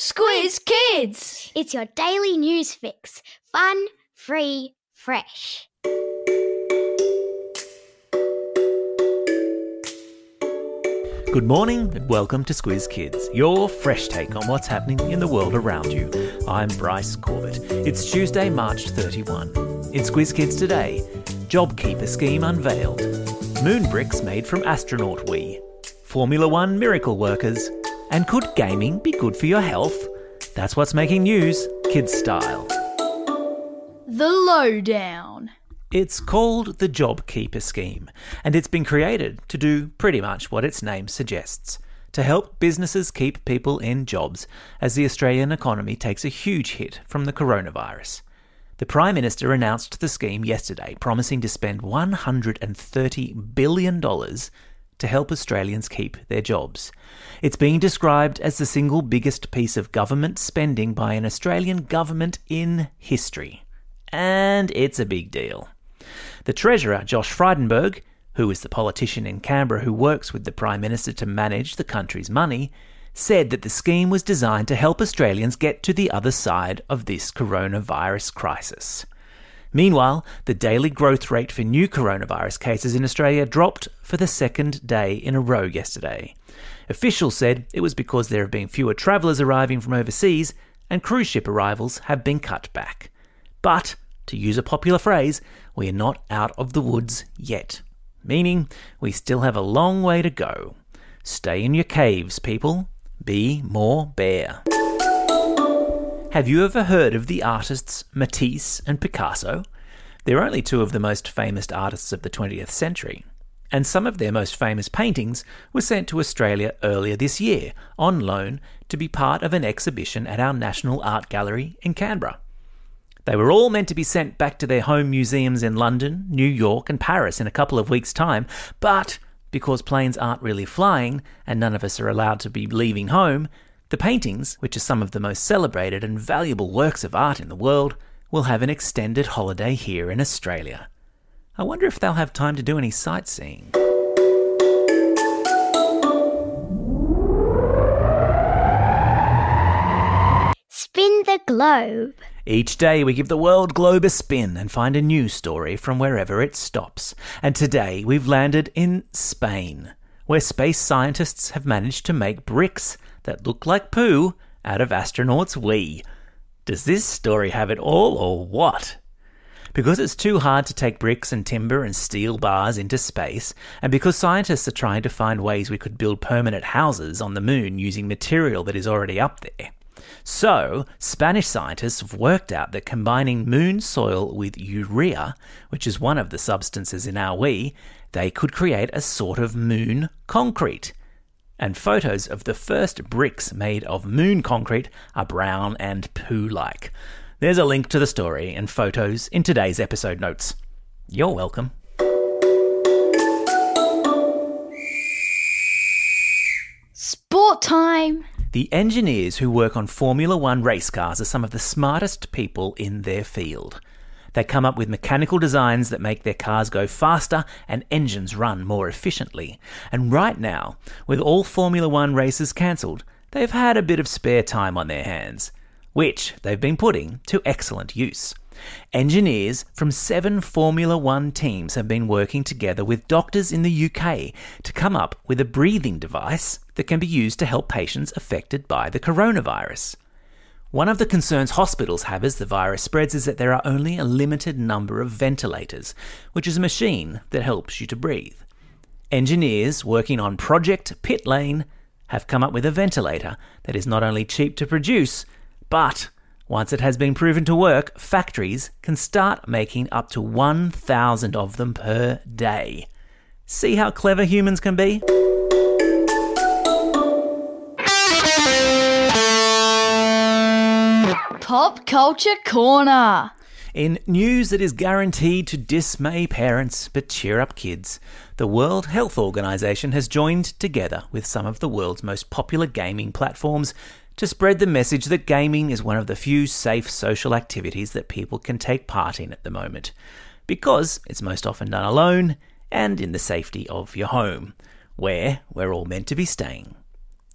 Squiz Kids! It's your daily news fix. Fun, free, fresh. Good morning and welcome to Squiz Kids, your fresh take on what's happening in the world around you. I'm Bryce Corbett. It's Tuesday, March 31. In Squiz Kids today, JobKeeper scheme unveiled, moon bricks made from astronaut wee, Formula One miracle workers, and could gaming be good for your health? That's what's making news, kids style. The Lowdown. It's called the JobKeeper Scheme, and it's been created to do pretty much what its name suggests to help businesses keep people in jobs as the Australian economy takes a huge hit from the coronavirus. The Prime Minister announced the scheme yesterday, promising to spend $130 billion to help Australians keep their jobs. It's being described as the single biggest piece of government spending by an Australian government in history. And it's a big deal. The Treasurer, Josh Frydenberg, who is the politician in Canberra who works with the Prime Minister to manage the country's money, said that the scheme was designed to help Australians get to the other side of this coronavirus crisis. Meanwhile, the daily growth rate for new coronavirus cases in Australia dropped for the second day in a row yesterday. Officials said it was because there have been fewer travellers arriving from overseas and cruise ship arrivals have been cut back. But, to use a popular phrase, we are not out of the woods yet. Meaning, we still have a long way to go. Stay in your caves, people. Be more bear. Have you ever heard of the artists Matisse and Picasso? They're only two of the most famous artists of the 20th century. And some of their most famous paintings were sent to Australia earlier this year on loan to be part of an exhibition at our National Art Gallery in Canberra. They were all meant to be sent back to their home museums in London, New York, and Paris in a couple of weeks' time, but because planes aren't really flying and none of us are allowed to be leaving home, the paintings, which are some of the most celebrated and valuable works of art in the world, will have an extended holiday here in Australia. I wonder if they'll have time to do any sightseeing. Spin the globe. Each day we give the world globe a spin and find a new story from wherever it stops. And today we've landed in Spain, where space scientists have managed to make bricks that look like poo out of astronauts' wee. Does this story have it all or what? Because it's too hard to take bricks and timber and steel bars into space, and because scientists are trying to find ways we could build permanent houses on the moon using material that is already up there. So, Spanish scientists have worked out that combining moon soil with urea, which is one of the substances in our wee, they could create a sort of moon concrete. And photos of the first bricks made of moon concrete are brown and poo like. There's a link to the story and photos in today's episode notes. You're welcome. Sport time! The engineers who work on Formula One race cars are some of the smartest people in their field. They come up with mechanical designs that make their cars go faster and engines run more efficiently. And right now, with all Formula One races cancelled, they've had a bit of spare time on their hands, which they've been putting to excellent use. Engineers from seven Formula One teams have been working together with doctors in the UK to come up with a breathing device that can be used to help patients affected by the coronavirus. One of the concerns hospitals have as the virus spreads is that there are only a limited number of ventilators, which is a machine that helps you to breathe. Engineers working on Project Pit Lane have come up with a ventilator that is not only cheap to produce, but once it has been proven to work, factories can start making up to 1,000 of them per day. See how clever humans can be? Pop Culture Corner. In news that is guaranteed to dismay parents but cheer up kids, the World Health Organization has joined together with some of the world's most popular gaming platforms to spread the message that gaming is one of the few safe social activities that people can take part in at the moment, because it's most often done alone and in the safety of your home, where we're all meant to be staying.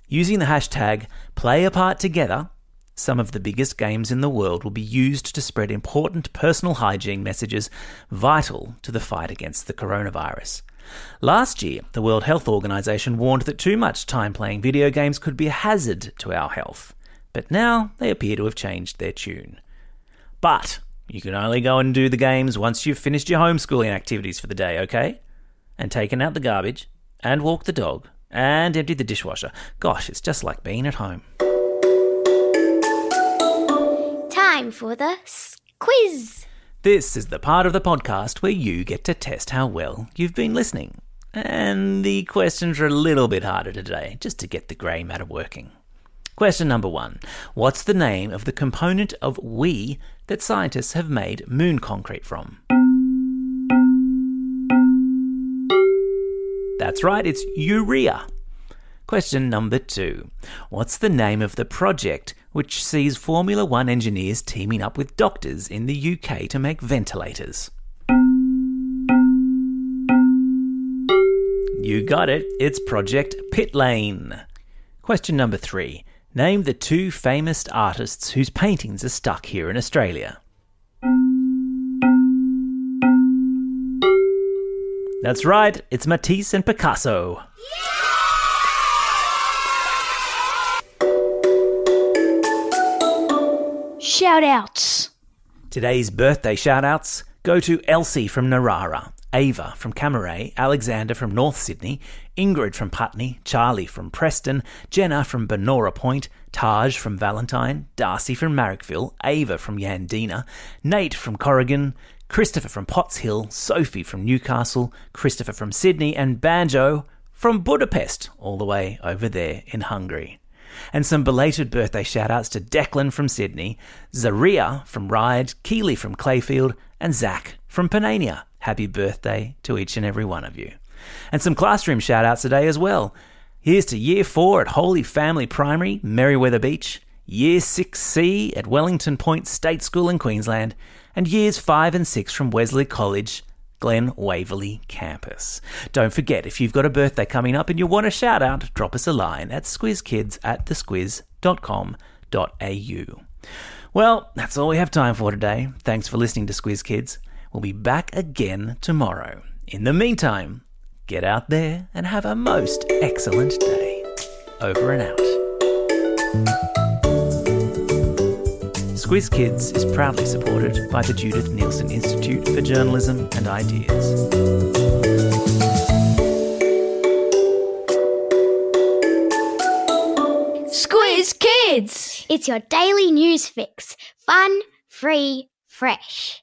Using the hashtag PlayApartTogether, some of the biggest games in the world will be used to spread important personal hygiene messages vital to the fight against the coronavirus. Last year, the World Health Organization warned that too much time playing video games could be a hazard to our health. But now they appear to have changed their tune. But you can only go and do the games once you've finished your homeschooling activities for the day, okay? And taken out the garbage, and walked the dog, and emptied the dishwasher. Gosh, it's just like being at home. Time for the quiz. This is the part of the podcast where you get to test how well you've been listening. And the questions are a little bit harder today, just to get the grey matter working. Question number one What's the name of the component of wee that scientists have made moon concrete from? That's right, it's urea. Question number two What's the name of the project which sees Formula One engineers teaming up with doctors in the UK to make ventilators? You got it, it's Project Pit Lane. Question number three Name the two famous artists whose paintings are stuck here in Australia. That's right, it's Matisse and Picasso. Shout outs. Today's birthday shout-outs go to Elsie from Narara, Ava from Cammeray, Alexander from North Sydney, Ingrid from Putney, Charlie from Preston, Jenna from Banora Point, Taj from Valentine, Darcy from Marrickville, Ava from Yandina, Nate from Corrigan, Christopher from Potts Hill, Sophie from Newcastle, Christopher from Sydney, and Banjo from Budapest, all the way over there in Hungary. And some belated birthday shout outs to Declan from Sydney, Zaria from Ryde, Keely from Clayfield, and Zach from Panania. Happy birthday to each and every one of you. And some classroom shout outs today as well. Here's to Year 4 at Holy Family Primary, Merewether Beach, Year 6C at Wellington Point State School in Queensland, and Years 5 and 6 from Wesley College, Glen Waverley campus. Don't forget, if you've got a birthday coming up and you want a shout out, drop us a line at squizkids at thesquiz.com.au. Well, that's all we have time for today. Thanks for listening to Squiz Kids. We'll be back again tomorrow. In the meantime, get out there and have a most excellent day. Over and out. Squiz Kids is proudly supported by the Judith Neilson Institute for Journalism and Ideas. Squiz Kids. It's your daily news fix. Fun, free, fresh.